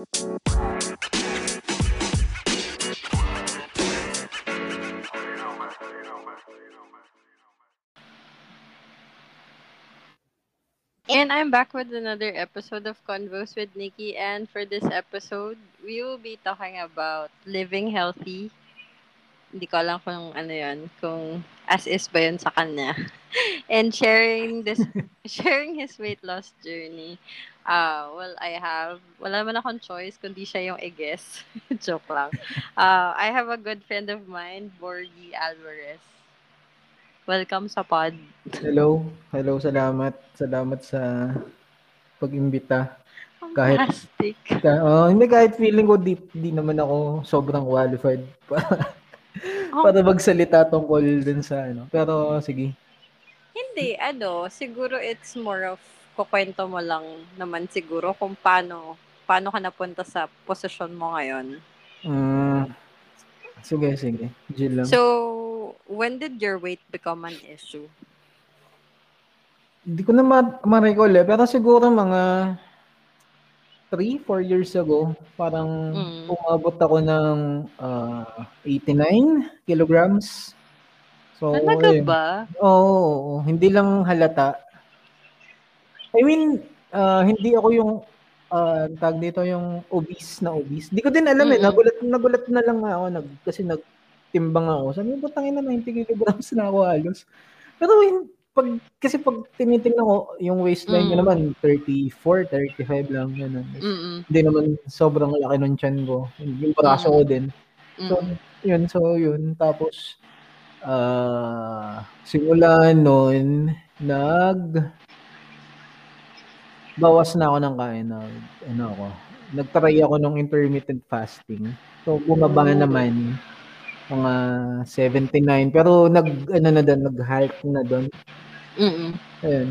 And I'm back with another episode of Convos with Nikki. And for this episode, we will be talking about living healthy. Hindi ko alam kung ano yun, kung as is ba yun sa kanya. and sharing this, sharing his weight loss journey. Uh, well, I have, wala man akong choice kundi siya yung i-guess. Joke lang. Uh, I have a good friend of mine, Borgie Alvarez. Welcome sa pod. Hello. Hello, salamat. Salamat sa pag-imbita. Kahit, Fantastic. ka, oh, hindi kahit feeling ko di, di naman ako sobrang qualified para, Oh. para magsalita tungkol dun sa ano. Pero sige. Hindi, ano, siguro it's more of kukwento mo lang naman siguro kung paano paano ka napunta sa posisyon mo ngayon. Mm, sige, sige. Chill lang. So, when did your weight become an issue? Hindi ko na ma- ma-recall eh, pero siguro mga 3, 4 years ago, parang Mm. umabot ako ng ah, 89 kilograms. So, Talaga ayun. ba? Oo, oo, hindi lang halata. I mean, ah, hindi ako yung ah, tag dito yung obese na obese. Hindi ko din alam eh. Mm-mm. Nagulat, nagulat na lang ako nag, kasi nagtimbang ako. Sabi ko, tangin na 90 kilograms na ako halos. Pero hin- pag, kasi pag tinitingnan ko, yung waistline ko Mm. naman, 34, 35 lang. Yun, Mm-mm. Hindi naman sobrang laki ng tiyan ko. Yung braso Mm. ko din. So, yun, so yun. Tapos, ah simula noon, nag, bawas na ako ng kain. Nag, ano ako, nagtry ako ng intermittent fasting. So, bumaba Oh. naman mga 79. Pero nag, ano na doon, nag-halt na doon. Mm-mm. Ayun.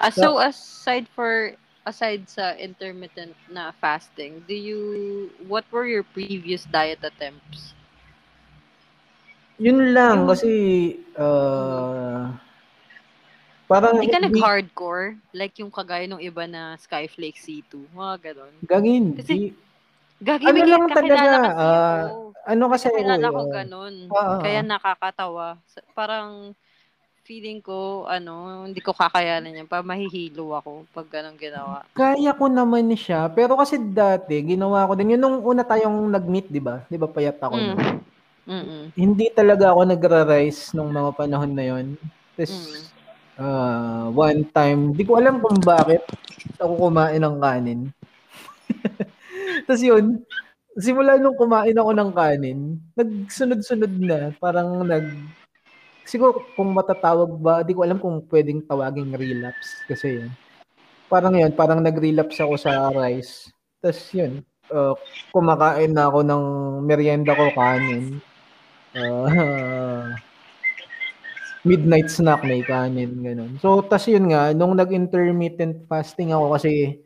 Ah, so, aside for aside sa intermittent na fasting, do you what were your previous diet attempts? Yun lang, kasi, ah parang, Hindi ka nag-hardcore like yung kagaya ng iba na Skyflake C2, mga ganon. gagin, Kasi- di, Gagi, Ano lang talaga, kasi ah, ako. ano kasi Kakilala ko ah, ganun. Ah, ah, Kaya nakakatawa. Parang feeling ko, ano, hindi ko kakayanan yan. Pa mahihilo ako pag ganun ginawa. Kaya ko naman siya, pero kasi dati, ginawa ko din, yun nung una tayong nag-meet, di ba? Di ba payat ako? Mm. Mm-mm. Hindi talaga ako nagra-rise nung mga panahon na yon. Tapos, Mm. Ah, one time, di ko alam kung bakit ako kumain ng kanin. Tapos yun, simula nung kumain ako ng kanin, nagsunod-sunod na, parang nag, siguro kung matatawag ba, di ko alam kung pwedeng tawaging relapse kasi yun. Parang yun, parang nag-relapse ako sa rice. Tapos yun, uh, kumakain na ako ng merienda ko kanin. Uh, midnight snack may kanin, ganun. So, tas yun nga, nung nag-intermittent fasting ako kasi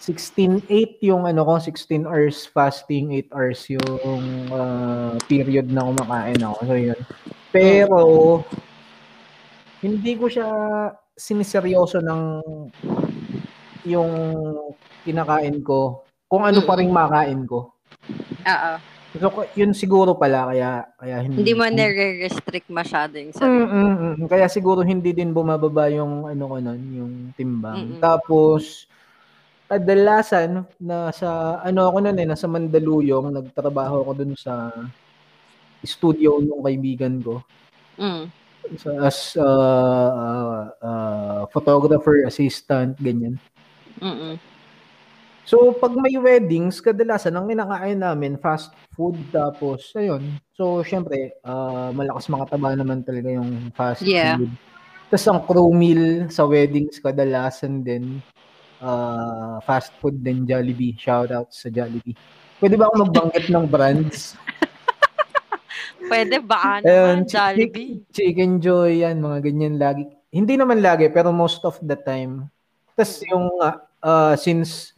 16-8 yung ano ko, 16 hours fasting, 8 hours yung ah, period na kumakain ako. So, yun. Pero, hindi ko siya siniseryoso ng yung kinakain ko kung ano pa rin makain ko. Oo. So, yun siguro pala, kaya, kaya hindi. Hindi mo nare-restrict masyado yung sarili. mm, mm. Kaya siguro hindi din bumababa yung ano ko nun, yung timbang. Mm-mm. Tapos, kadalasan, nasa, ano ako nun eh, nasa Mandaluyong, nagtrabaho ako dun sa studio ng kaibigan ko. Mm. So, as uh, uh, uh, photographer, assistant, ganyan. Mm-mm. So, pag may weddings, kadalasan ang kinakain namin fast food tapos ayun. So, syempre, ah, malakas makataba naman talaga yung fast Yeah. food. Tapos ang crew meal sa weddings kadalasan din ah, fast food din Jollibee. Shout out sa Jollibee. Pwede ba ako magbanggit ng brands? Pwede ba Ayun, naman, chi- Jollibee? Chicken Joy, yan, mga ganyan lagi. Hindi naman lagi, pero most of the time. Tapos yung, ah, ah, since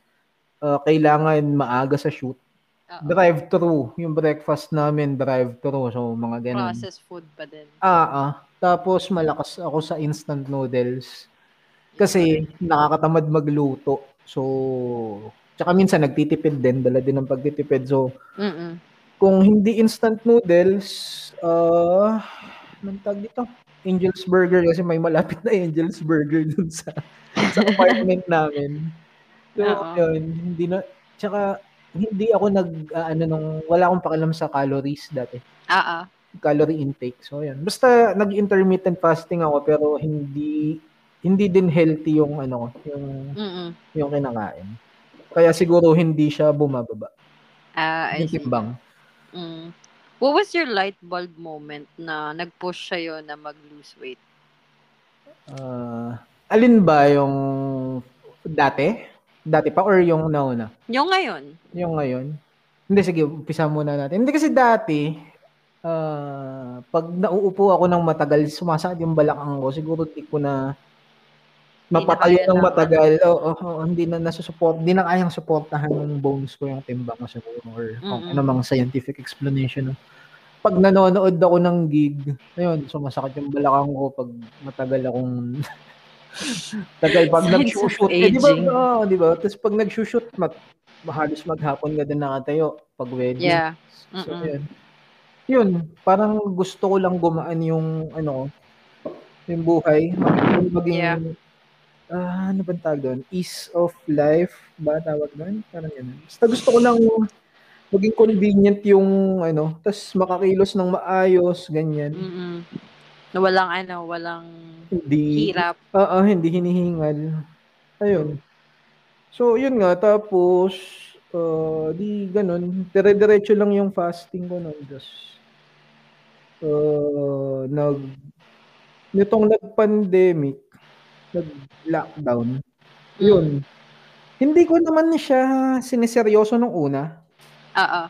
ah, kailangan maaga sa shoot, Oo. drive-thru. Yung breakfast namin, drive-thru. So, mga ganun. Processed food pa din. Ah, ah. Tapos, malakas ako sa instant noodles. Kasi, nakakatamad magluto. So, Tsaka minsan nagtitipid din, dala din ng pagtitipid. So, Mm-mm. kung hindi instant noodles, uh, anong tawag dito? Angel's Burger kasi may malapit na Angel's Burger dun sa sa apartment namin. So, yun, hindi na, tsaka, hindi ako nag, uh, ano, nung, wala akong pakialam sa calories dati. Oo. Calorie intake. So, yan. Basta, nag-intermittent fasting ako, pero hindi, hindi din healthy yung, ano, yung, Mm-mm. yung kinakain. Kaya siguro hindi siya bumababa. Ah, I Yung see. timbang. Mm. What was your light bulb moment na nag-push sa'yo na mag-lose weight? Ah, alin ba yung dati? Dati pa or yung nauna? Yung ngayon. Yung ngayon? Hindi, sige, umpisa muna natin. Hindi kasi dati, ah, pag nauupo ako ng matagal, sumasakit yung balakang ko. Siguro di ko na mapatayo ng matagal. Oo, oo, hindi na nasusupport, hindi na kayang suportahan ng bones ko yung timbang ko siguro or kung Mm-mm. ano mang scientific explanation. Pag nanonood ako ng gig, ayun, sumasakit yung balakang ko pag matagal akong tagal pag nag-shoot. Eh, di ba? Oo, di ba? Tapos pag nag-shoot, mat, halos maghapon ka din nakatayo pag wedding. Yeah. So, yun. Yun, parang gusto ko lang gumaan yung, ano, yung buhay. Maging, Yeah. ah, ano bang tawag doon? Ease of life ba tawag doon? Parang yun. Basta gusto ko lang maging convenient yung, ano, tas makakilos ng maayos, ganyan. Mm-mm. Na walang ano, walang Hindi, hirap. Oo, hindi hinihingal. Ayun. So, yun nga. Tapos, uh, di ganun. Dire-diretso lang yung fasting ko nun. Just, uh, nag, nitong nag-pandemic, nag-lockdown, yun. Hindi ko naman siya siniseryoso nung una. Oo.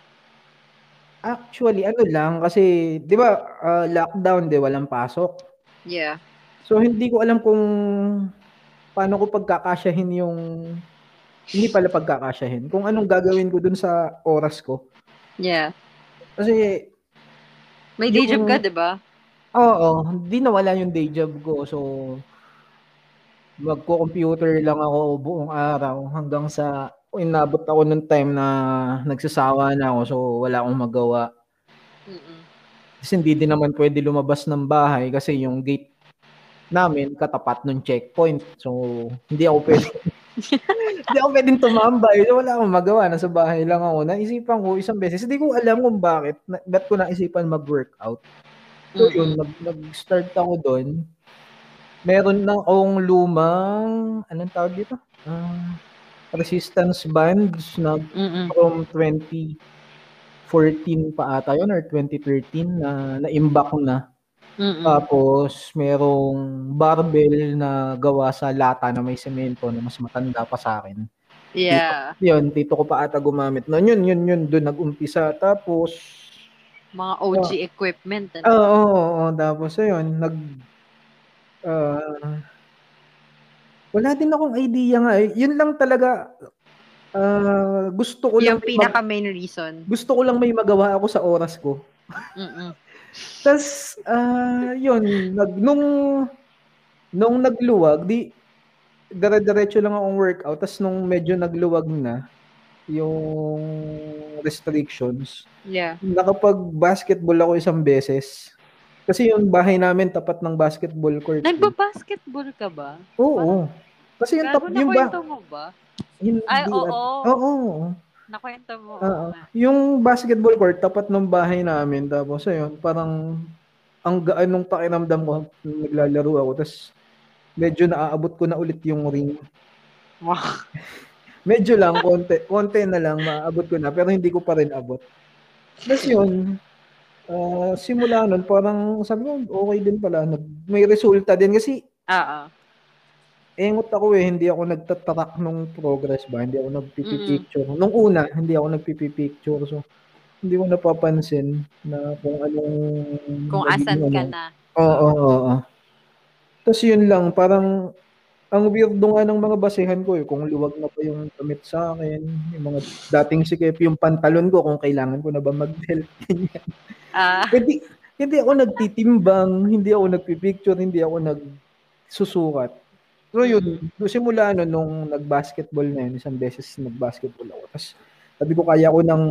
Actually, ano lang, kasi, di ba, uh, lockdown, di, walang pasok. Yeah. So hindi ko alam kung paano ko pagkakasyahin yung hindi pala pagkakasyahin. Kung anong gagawin ko dun sa oras ko. Yeah. Kasi May day job Yung- ka, di ba? oo, hindi nawala yung day job ko. So magko-computer lang ako buong araw hanggang sa inabot ako ng time na nagsasawa na ako so wala akong magawa. Mm-mm. Kasi hindi din naman pwede lumabas ng bahay kasi yung gate namin katapat ng checkpoint. So, hindi ako pwede hindi ako pwedeng tumambay. So, wala akong magawa. Nasa bahay lang ako. Naisipan ko isang beses. Hindi ko alam kung bakit. Na, ba't ko naisipan mag-workout. So, yun. Nag, nag-start ako doon. Meron na akong lumang, anong tawag dito? Ah, resistance bands na Mm-mm. from 2014 pa ata yun or 2013 na na-imbak na. Mm-mm. Tapos merong barbell na gawa sa lata na may semento na mas matanda pa sa akin. Yeah. Yun, tito ko pa ata gumamit. No, yun, yun, yun, doon nag-umpisa. Tapos, Mga OG equipment. oo, Ano? oo, oo, tapos ayun, nag, ah, wala din akong idea nga. eh. Yun lang talaga, ah, gusto ko lang, yung may mag- pinaka main reason. gusto ko lang may magawa ako sa oras ko. Mm-mm. Tapos, ah, yun, nag, nung, nung nagluwag, di, dire-diretso lang akong workout. Tapos nung medyo nagluwag na, yung restrictions, Yeah. nakapag-basketball ako isang beses. Kasi yung bahay namin tapat ng basketball court. eh. Nagba-basketball ka ba? Oo. Kasi yung Gago tap, yung ba, mo ba? hindi, Ay, oo. Oo. oo. Nakwento mo. Nga. Yung basketball court, tapat ng bahay namin. Tapos, ayun, parang ang gaan nung pakiramdam ko naglalaro ako. Tapos, medyo naaabot ko na ulit yung ring. Wow. Medyo lang, konti, konti na lang, maabot ko na. Pero hindi ko pa rin abot. Tapos yun, ah, simula nun, parang sabi ko, okay din pala. May resulta din. Kasi, Oo. Engot ako eh, hindi ako nagtatrack nung progress ba, hindi ako nagpipicture. Nung una, hindi ako nagpipicture. So, hindi ko napapansin na kung anong... Kung asan ka ano. na. Oo, oo, oo. Tapos yun lang, parang ang weirdo nga ng mga basehan ko eh, kung luwag na pa yung damit sa akin, yung mga dating sikip, yung pantalon ko, kung kailangan ko na ba mag-belt, ganyan. Ah, hindi, hindi ako nagtitimbang, hindi ako nagpipicture, hindi ako nagsusukat. So yun, mm-hmm. simula ano, nung nag-basketball na yun, isang beses nag-basketball ako. Tapos sabi ko kaya ko nang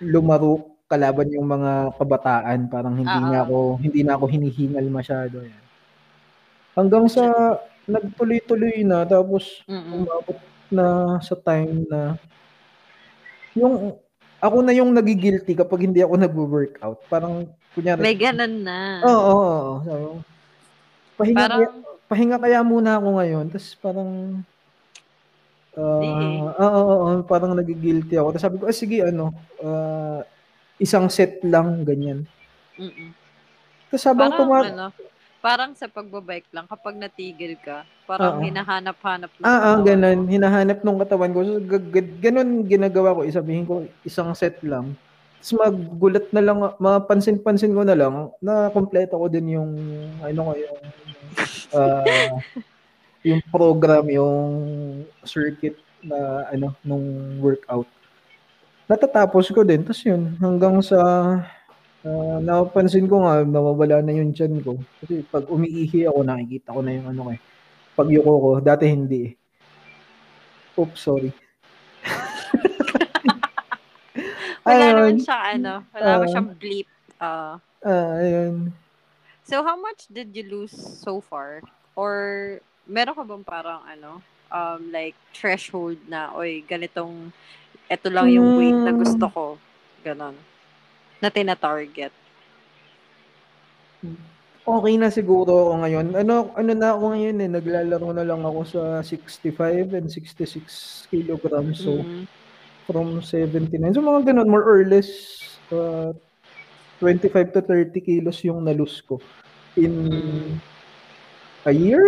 lumaro kalaban yung mga kabataan, parang hindi Uh-oh. na ako hindi na ako hinihingal masyado yan. Hanggang sa nagtuloy-tuloy na tapos Mm-mm. umabot na sa time na yung ako na yung nagigilty kapag hindi ako nagwo-workout. Parang kunyari May ganun na. Oo, oo, oo. So, pahinga parang, pahinga kaya muna ako ngayon. Tapos parang uh, oo, oo, oo, parang nagigilty ako. Tapos sabi ko, ah, sige, ano, uh, isang set lang, ganyan. Mm-mm. Tapos habang parang, tuma- ano, parang sa pagbabike lang, kapag natigil ka, parang Uh-oh. hinahanap-hanap ng Ah, ah ganun. Hinahanap ng katawan ko. So, g- g- ganun ginagawa ko. Isabihin ko, isang set lang. Tapos magulat na lang, mapansin-pansin ko na lang, na kompleto ko din yung, ano ko, yung, uh, yung program, yung circuit na, ano, nung workout. Natatapos ko din. Tapos yun, hanggang sa, uh, napansin ko nga, nawawala na yung chan ko. Kasi pag umiihi ako, nakikita ko na yung ano ko eh. Pag yuko ko, dati hindi eh. Oops, sorry. Wala ayun. naman siya, ano, wala uh, siyang bleep. Uh, uh, ayun. So, how much did you lose so far? Or, meron ka bang parang, ano, um, like, threshold na, oy, ganitong, eto lang yung weight na gusto ko. Ganon. Na tina-target. Okay na siguro ako ngayon. Ano ano na ako ngayon eh, naglalaro na lang ako sa 65 and 66 kilograms. So, mm-hmm from 79. So mga ganun, more or less uh, 25 to 30 kilos yung nalus ko in a year.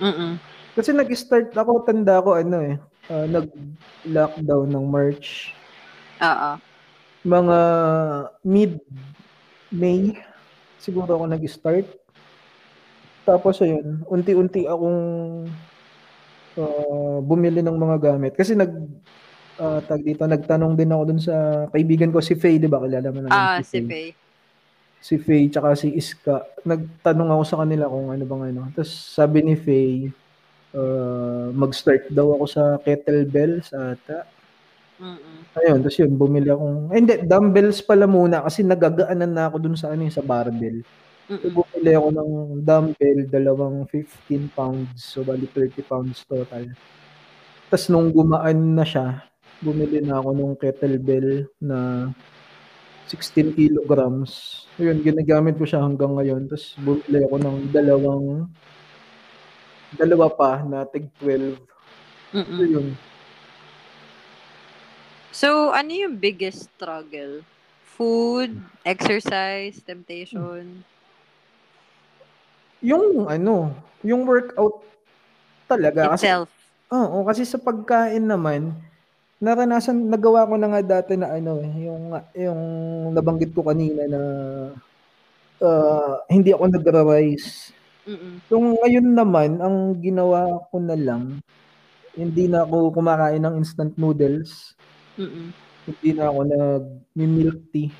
Mm-mm. Kasi nag-start ako, tanda ko ano eh, uh, nag-lockdown ng March. Oo. Mga mid-May siguro ako nag-start. Tapos ayun, unti-unti akong uh, bumili ng mga gamit. Kasi nag uh, tag dito, nagtanong din ako dun sa kaibigan ko si Faye, 'di ba? Kilala mo naman ah, si Faye. Si Faye tsaka si Iska. Nagtanong ako sa kanila kung ano bang ano. Tapos sabi ni Faye, uh, mag-start daw ako sa kettlebells ata. Mm-mm. Ayun, tapos yun, bumili akong, eh, hindi, dumbbells pala muna kasi nagagaanan na ako dun sa ano sa barbell. So, bumili ako ng dumbbell, dalawang 15 pounds, so bali 30 pounds total. Tapos nung gumaan na siya, bumili na ako nung kettlebell na 16 kilograms. Ayun, ginagamit ko siya hanggang ngayon. Tapos bumili ako ng dalawang dalawa pa na tig 12. Mm-mm. So, yun. So, ano yung biggest struggle? Food, exercise, temptation? Yung ano, yung workout talaga. Itself. Kasi, oo, kasi sa pagkain naman, naranasan nagawa ko na nga dati na ano eh, yung yung nabanggit ko kanina na uh, hindi ako nagra-rice. Mm. So ngayon naman ang ginawa ko na lang hindi na ako kumakain ng instant noodles. Mm. Hindi na ako nag-milk tea.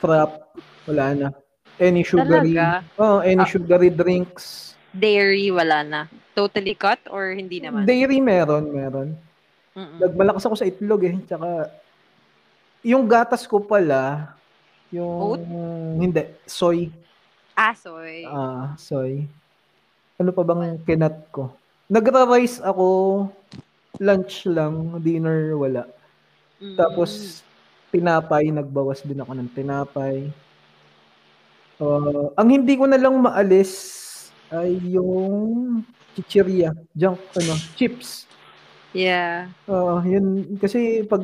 Frap, wala na. Any sugary. Talaga? Oh, any ah, sugary drinks. Dairy wala na. Totally cut or hindi naman? Dairy meron, meron. Nagmalakas ako sa itlog eh. Tsaka, yung gatas ko pala, yung, Oat? hindi, soy. Ah, soy. Ah, soy. Ano pa bang kinat ko? Nagra-rice ako, lunch lang, dinner wala. Mm. Tapos, tinapay, nagbawas din ako ng tinapay. Uh, ang hindi ko na lang maalis ay yung chichirya, junk, ano, chips. Yeah. Oo, yun kasi pag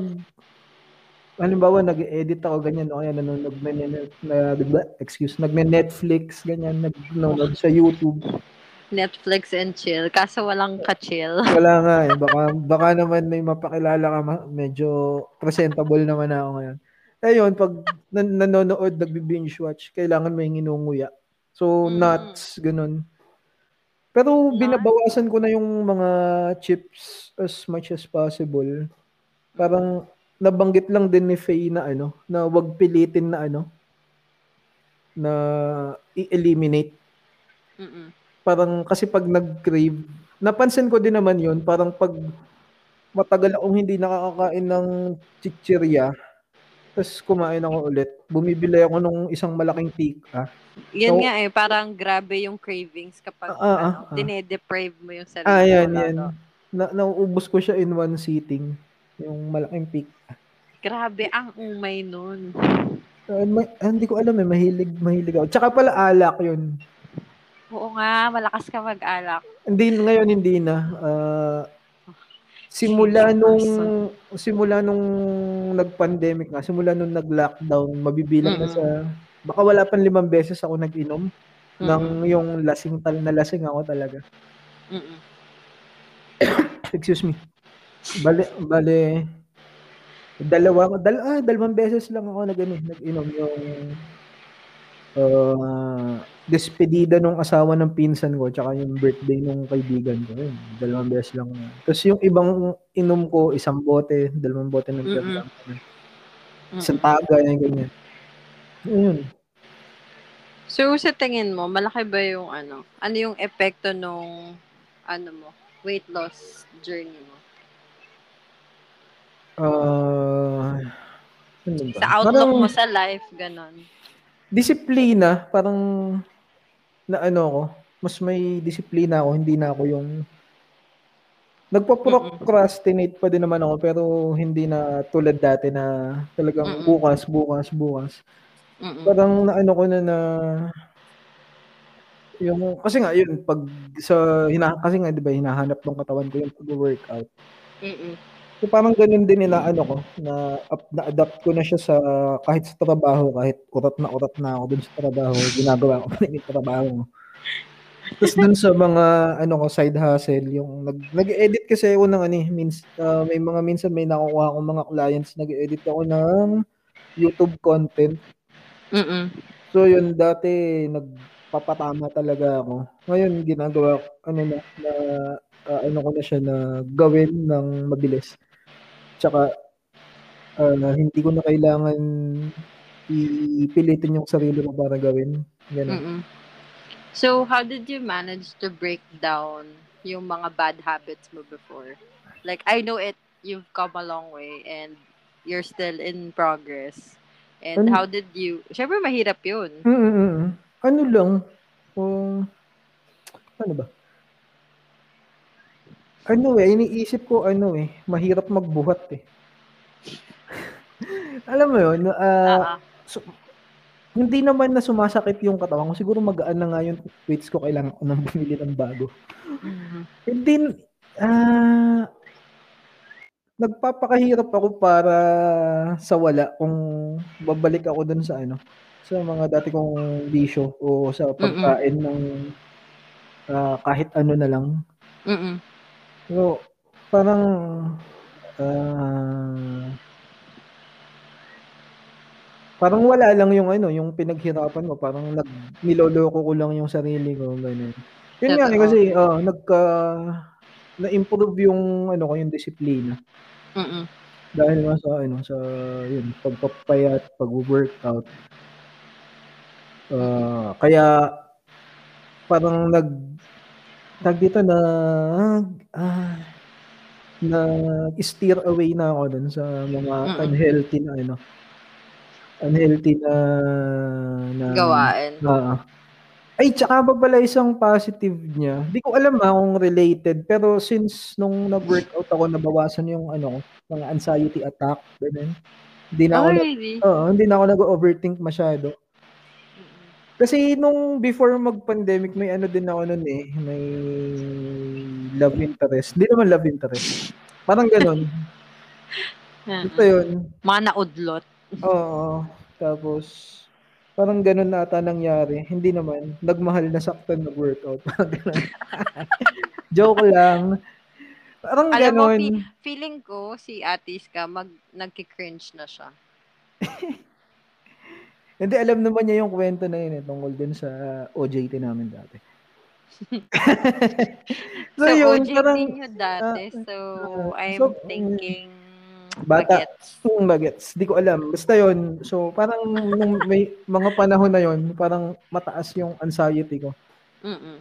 halimbawa nag-edit ako ganyan o kaya nanonood na, na, excuse, nagme-Netflix ganyan, nanonood sa YouTube. Netflix and chill. Kaso walang ka-chill. Wala nga eh. Baka, baka naman may mapakilala ka, medyo presentable naman ako ngayon. Eh yun, pag nan- nanonood, nagbi-binge watch, kailangan may nginunguya. So, mm. nuts, ganun. Pero binabawasan ko na yung mga chips as much as possible. Parang nabanggit lang din ni Faye na ano, na wag pilitin na ano, na i-eliminate. Mm-mm. parang kasi pag nag-crave, napansin ko din naman yun, parang pag matagal akong hindi nakakakain ng chichirya, tapos kumain ako ulit, bumibili ako nung isang malaking tika. Yan So- nga eh, parang grabe yung cravings kapag Ah, ah, ano, ah, dinedeprive mo yung sarili Ah, yan, yan. lalo. Na, nauubos ko siya in one sitting. Yung malaking peak. Grabe, ang umay nun. Uh, may, ah, hindi ko alam eh, mahilig, mahilig ako. Tsaka pala alak yun. Oo nga, malakas ka mag-alak. Hindi, ngayon hindi na. Ah, simula nung, simula nung nag-pandemic nga, simula nung nag-lockdown, mabibilang na Mm-mm. sa, baka wala pang limang beses ako nag-inom ng Mm-mm. yung lasing tal na lasing ako talaga. Mm-mm. Excuse me. Bale, bale, dalawa, dal, ah, dalawang beses lang ako nag, ano, nag-inom yung uh, despedida nung asawa ng pinsan ko tsaka yung birthday nung kaibigan ko. Yun, dalawang beses lang. Tapos yung ibang inom ko, isang bote, dalawang bote ng Mm-mm. mm Mm-mm. Isang taga, yung ganyan. Yun. So, sa tingin mo, malaki ba yung ano? Ano yung epekto nung ano mo, weight loss journey mo? Ah, ano ba? Sa outlook Parang- mo sa life, ganon. disiplina, parang na ano ako, mas may disiplina ako, hindi na ako yung nagpo-procrastinate pa din naman ako pero hindi na tulad dati na talagang Mm-mm. bukas, bukas, bukas. Mm-mm. Parang naano ko na na yung kasi nga yun pag sa hina, kasi nga 'di ba hinahanap ng katawan ko yung pag-workout. Mm-mm. So parang ganun din inaano ko na up, na-adapt ko na siya sa kahit sa trabaho, kahit urat na urat na ako dun sa trabaho, ginagawa ko pa rin yung trabaho. Tapos dun sa mga ano ko side hustle, yung nag nag-edit kasi ako ng ano eh, means ah, may mga minsan may nakukuha akong mga clients, nag-edit ako ng YouTube content. Mm-mm. So yun dati nagpapatama talaga ako. Ngayon ginagawa ko ano na, na ah, ano ko na siya na gawin ng mabilis. Tsaka ah, hindi ko na kailangan ipilitin yung sarili mo para gawin. Ganun. Mm-mm. So, how did you manage to break down yung mga bad habits mo before? Like, I know it, you've come a long way and you're still in progress. And Ano- how did you, syempre mahirap yun. Mm, mm, mm. Ano lang? Um, ano ba? Ano eh, iniisip ko ano eh, mahirap magbuhat eh. Alam mo yun, Ah, so, hindi naman na sumasakit yung katawan ko. Siguro magaan na nga yung weights ko. Kailangan ko nang bumili ng bago. mhm. Hindi, ah, nagpapakahirap ako para sa wala kung babalik ako dun sa ano, sa mga dati kong bisyo o sa pagkain ng ah, kahit ano na lang. Mm-mm. So, parang ah, parang wala lang yung ano, yung pinaghirapan ko, parang nag niloloko ko lang yung sarili ko, ganun. Yun nga eh, kasi ah, nagka na-improve yung ano ko, yung disiplina. Mm-mm. Dahil nga sa ano, sa yun, pagpapayat, pag-workout. Ah, kaya parang nag tag dito na ah, na steer away na ako dun sa mga unhealthy na ano unhealthy na na Gawain. Oo. ay, tsaka ba pala isang positive niya? Di ko alam ha kung related, pero since nung nag-workout ako, nabawasan yung ano, mga anxiety attack, ganun. Hindi na ako, Oh, na, really? oo, hindi na ako nag-overthink masyado. Kasi nung before mag-pandemic, may ano din ako nun eh, may love interest. Hindi naman love interest. Parang ganun. Ito Mm-mm. yun. Mga naudlot. Oo. Tapos, parang ganun na ata nangyari. Hindi naman. Nagmahal na saktan. Parang ganun. Joke lang. Parang Alam mo, ganun. fi- feeling ko si Atis ka, mag, nagki-cringe na siya. Hindi, alam naman niya yung kwento na yun eh, tungkol din sa OJT namin dati. so, So, yun, OJT parang, nyo dati. ah, so, ah, I'm so, thinking bata. bagets. yung bagets, di ko alam. Basta yun, so parang nung may mga panahon na yun, parang mataas yung anxiety ko. Mm-mm.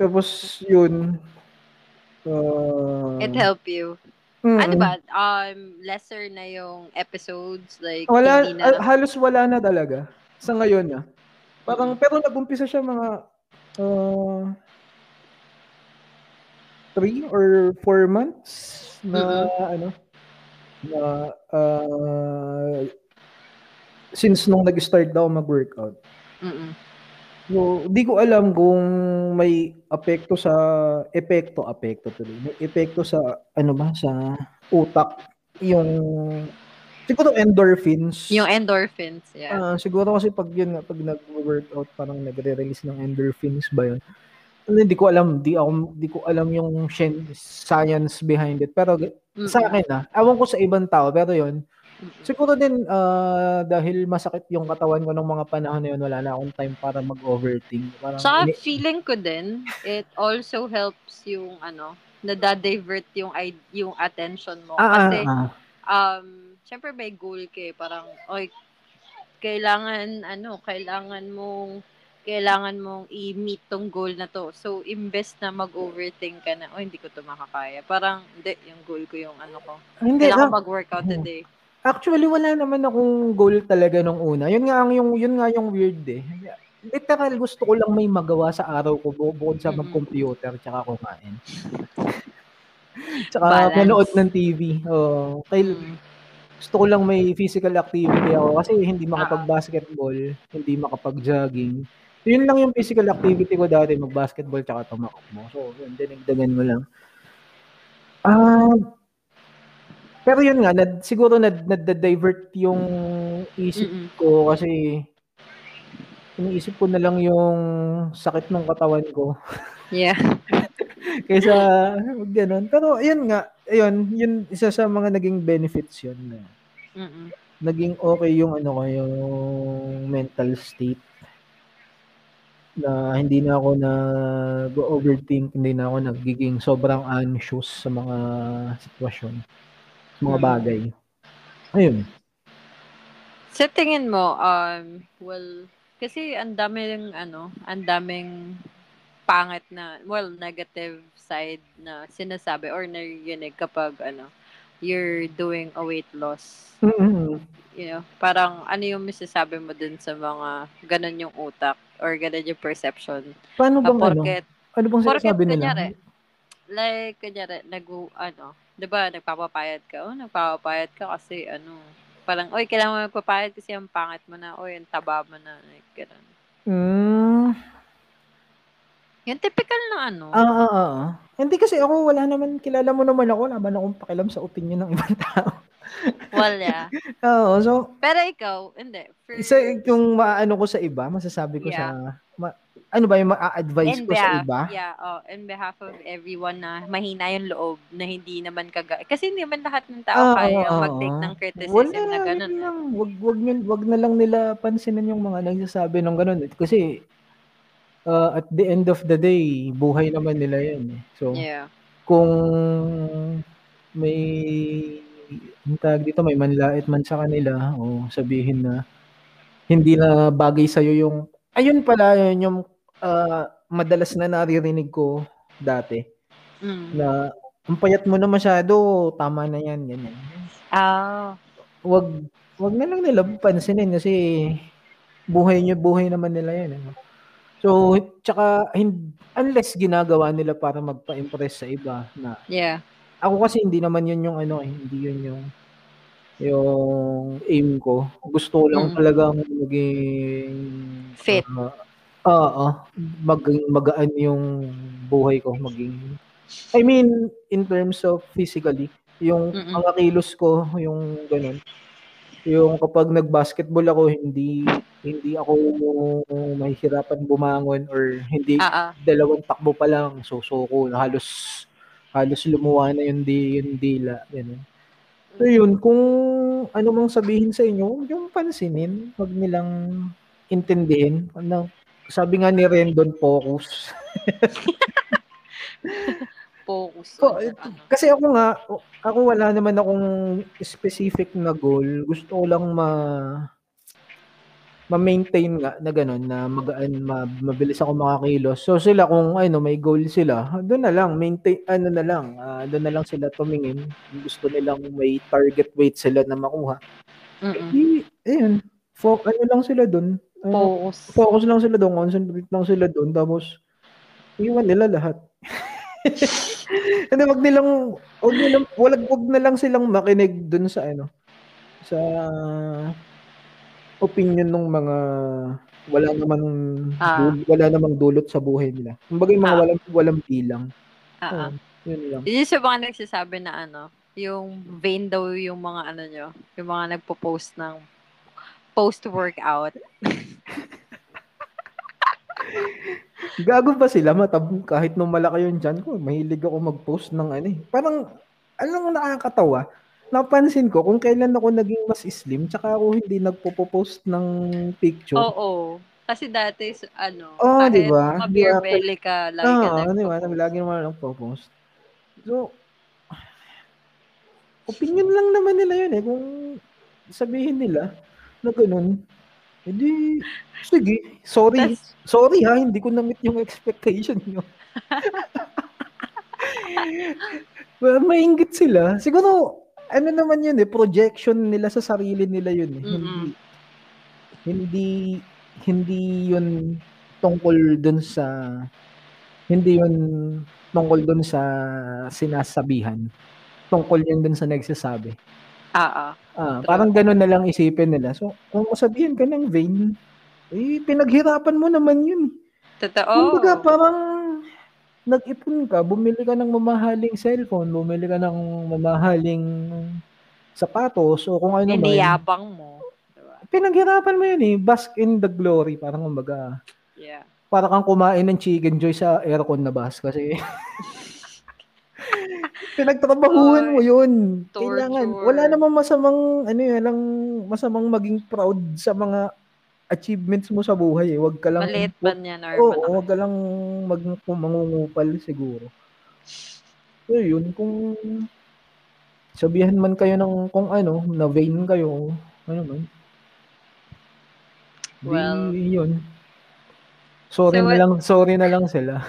Tapos, yun. Uh, It helped you. Mm, Ano ba? Um, lesser na yung episodes? Like, Wala, hindi na... ah, halos wala na talaga. Sa ngayon na. Parang, pero nag-umpisa siya mga uh, three or four months na ano na uh, since nung nag-start daw mag-workout. Mm-mm. So, di ko alam kung may apekto sa epekto, apekto tuloy. May epekto sa ano ba sa utak yung siguro endorphins. Yung endorphins, yeah. Ah, siguro kasi pag yun nga, pag nag-workout parang nagre-release ng endorphins ba yun? Ano, Hindi ko alam, di ako di ko alam yung science, science behind it. Pero Mm-mm. sa akin ah, awan ko sa ibang tao pero yun. Siguro din ah, dahil masakit yung katawan ko ng mga panahon na yun, wala na akong time para mag-overthink. Parang Saka ini- feeling ko din, it also helps yung ano, na-divert yung yung attention mo. ah, ah, Kasi, ah. um, syempre may goal ka eh. Parang, oy, kailangan, ano, kailangan mong, kailangan mong i-meet tong goal na to. So, imbes na mag-overthink ka na, oh, hindi ko to makakaya. Parang, hindi, yung goal ko yung ano ko. Hindi, Kailangan ah, mag-workout Hmm. today. Actually, wala naman akong goal talaga nung una. Yun nga ang yung yun nga yung weird eh. Literal gusto ko lang may magawa sa araw ko bu- bukod sa mag-computer tsaka kumain. tsaka Balance. manood ng TV. Oh, kay Mm. gusto ko lang may physical activity ako kasi hindi makapag-basketball, hindi makapag-jogging. Yun lang yung physical activity ko dati, mag-basketball tsaka tumakbo. So, yun, dinagdagan mo lang. Ah, pero yun nga, nad, siguro nad, nad-divert yung isip Mm-mm. ko kasi iniisip ko na lang yung sakit ng katawan ko Yeah. kaysa wag ganun. Pero yun nga, ayun, yun isa sa mga naging benefits yun. na Mm-mm. Naging okay yung ano ko, yung mental state na hindi na ako na overthink, hindi na ako nagiging sobrang anxious sa mga sitwasyon, mga Mm. bagay. Ayun. Sa tingin mo, um, well, kasi ang daming, ano, ang daming pangit na, well, negative side na sinasabi or naririnig kapag, ano, you're doing a weight loss. Mm-mm. You know, parang ano yung masasabi mo dun sa mga ganun yung utak or ganun yung perception. Paano Uh, bang ano? porket, Ano bang porket sinasabi nila? kunyari, like, kunyari, nag, ano, di ba, nagpapapayat ka, oh, nagpapapayat ka kasi, ano, parang, oy, kailangan mo magpapayat kasi ang pangit mo na, oy, ang taba mo na, like, ganun. Mm, Yung typical na ano. ah, ah, ah. Hindi kasi ako, wala naman, kilala mo naman ako, wala man akong pakialam sa opinion ng ibang tao. well, yeah. Oo, so, Pero ikaw, hindi. For, isa yung maano ko sa iba, masasabi ko Yeah. sa, ma- ano ba yung ma-advise ko sa behalf, iba? yeah, oh, in behalf of everyone na mahina yung loob na hindi naman kaga kasi hindi naman lahat ng tao Ah, kaya oo, mag-take ng criticism Wala, na ganun. lang. Wag, wag, nyo- wag na lang nila pansinin yung mga nagsasabi ng ganun. Kasi, uh, at the end of the day, buhay naman nila yan. eh. So, Yeah. kung may tawag dito, may manlait man sa kanila o sabihin na hindi na bagay sa'yo yung ayun pala yun yung ah, madalas na naririnig ko dati Mm. na ang payat mo na masyado, tama na yan, ganyan. Ah. Wag wag na lang nila pansinin kasi buhay niyo, buhay naman nila yan. Ano? So, tsaka unless ginagawa nila para magpa-impress sa iba na Yeah. ako kasi hindi naman yun yung ano eh, hindi yun yung yung aim ko. Gusto ko lang Mm. talagang maging Fit. ah, Oo, mag magaan yung buhay ko, maging I mean in terms of physically, yung Mm-mm. mga kilos ko, yung ganun. Yung kapag nag-basketball ako, hindi hindi ako mahihirapan bumangon or hindi ah. dalawang takbo pa lang susuko halos halos lumuwa na yung di yung dila ganun. So yun, kung ano mang sabihin sa inyo, huwag yung pansinin, wag nilang intindihin. Ano, sabi nga ni Rendon, focus. Focus ano. Kasi ako nga, ako wala naman akong specific na goal. Gusto ko lang ma ma-maintain nga na gano'n na magaan ma mabilis ako makakilos. So sila kung ano may goal sila, doon na lang maintain ano na lang, uh, doon na lang sila tumingin. Gusto nilang may target weight sila na makuha. Mm. Ayun, fo ano lang sila doon. Uh, focus. Focus lang sila doon, concentrate lang sila doon tapos iwan nila lahat. Hindi wag nilang wag nilang wag, wag na lang silang makinig doon sa ano sa opinion ng mga wala namang Ah. dul wala namang dulot sa buhay nila. Kumbaga yung mga Ah. walang walang bilang. Oo. Oo, yun lang. Yun yung sa mga nagsasabi na ano, yung vain daw yung mga ano nyo, yung mga nagpo-post ng post-workout. Gago ba sila matab kahit nung malaki yung tiyan ko, mahilig ako mag-post ng ano eh. Parang mo nakakatawa, napansin ko kung kailan ako naging mas slim tsaka ako hindi nagpo-post ng picture. Oo. Kasi dati, ano, Oo, kahit di ba? Di ma-beer belly ka, lagi ka Oo, di ba? nagpo-post. Lagi naman nagpo-post. So, opinion lang naman nila yun eh. Kung sabihin nila na ganun, edi, sige, sorry. Tas, Sorry ha, hindi ko na-meet yung expectation nyo. well, maingit sila. Siguro, ano naman yun eh, projection nila sa sarili nila yun eh. Hindi, mm hindi, hindi yun tungkol dun sa, hindi yun tungkol dun sa sinasabihan. Tungkol yun dun sa nagsasabi. Oo. Ah, parang ganun na lang isipin nila. So, kung masabihin ka ng vain, eh, pinaghirapan mo naman yun. Totoo. Kumbaga, parang nag-ipon ka, bumili ka ng mamahaling cellphone, bumili ka ng mamahaling sapatos, o kung ano man. Iniyabang mo. Diba? Pinaghirapan mo yun eh. Bask in the glory. Parang kumbaga, Yeah. para kang kumain ng chicken joy sa aircon na bus. Kasi, pinagtrabahuhan mo yun. Kailangan, Torture. wala namang masamang, ano yun, lang masamang maging proud sa mga achievements mo sa buhay eh. Wag ka lang, Maliit man yan or Oo, malaki. wag ka lang mag mangungupal siguro. So yun, kung sabihan man kayo ng kung ano, na vain kayo, ano man. Di, Well, yun. Sorry So na what- lang, sorry na lang sila.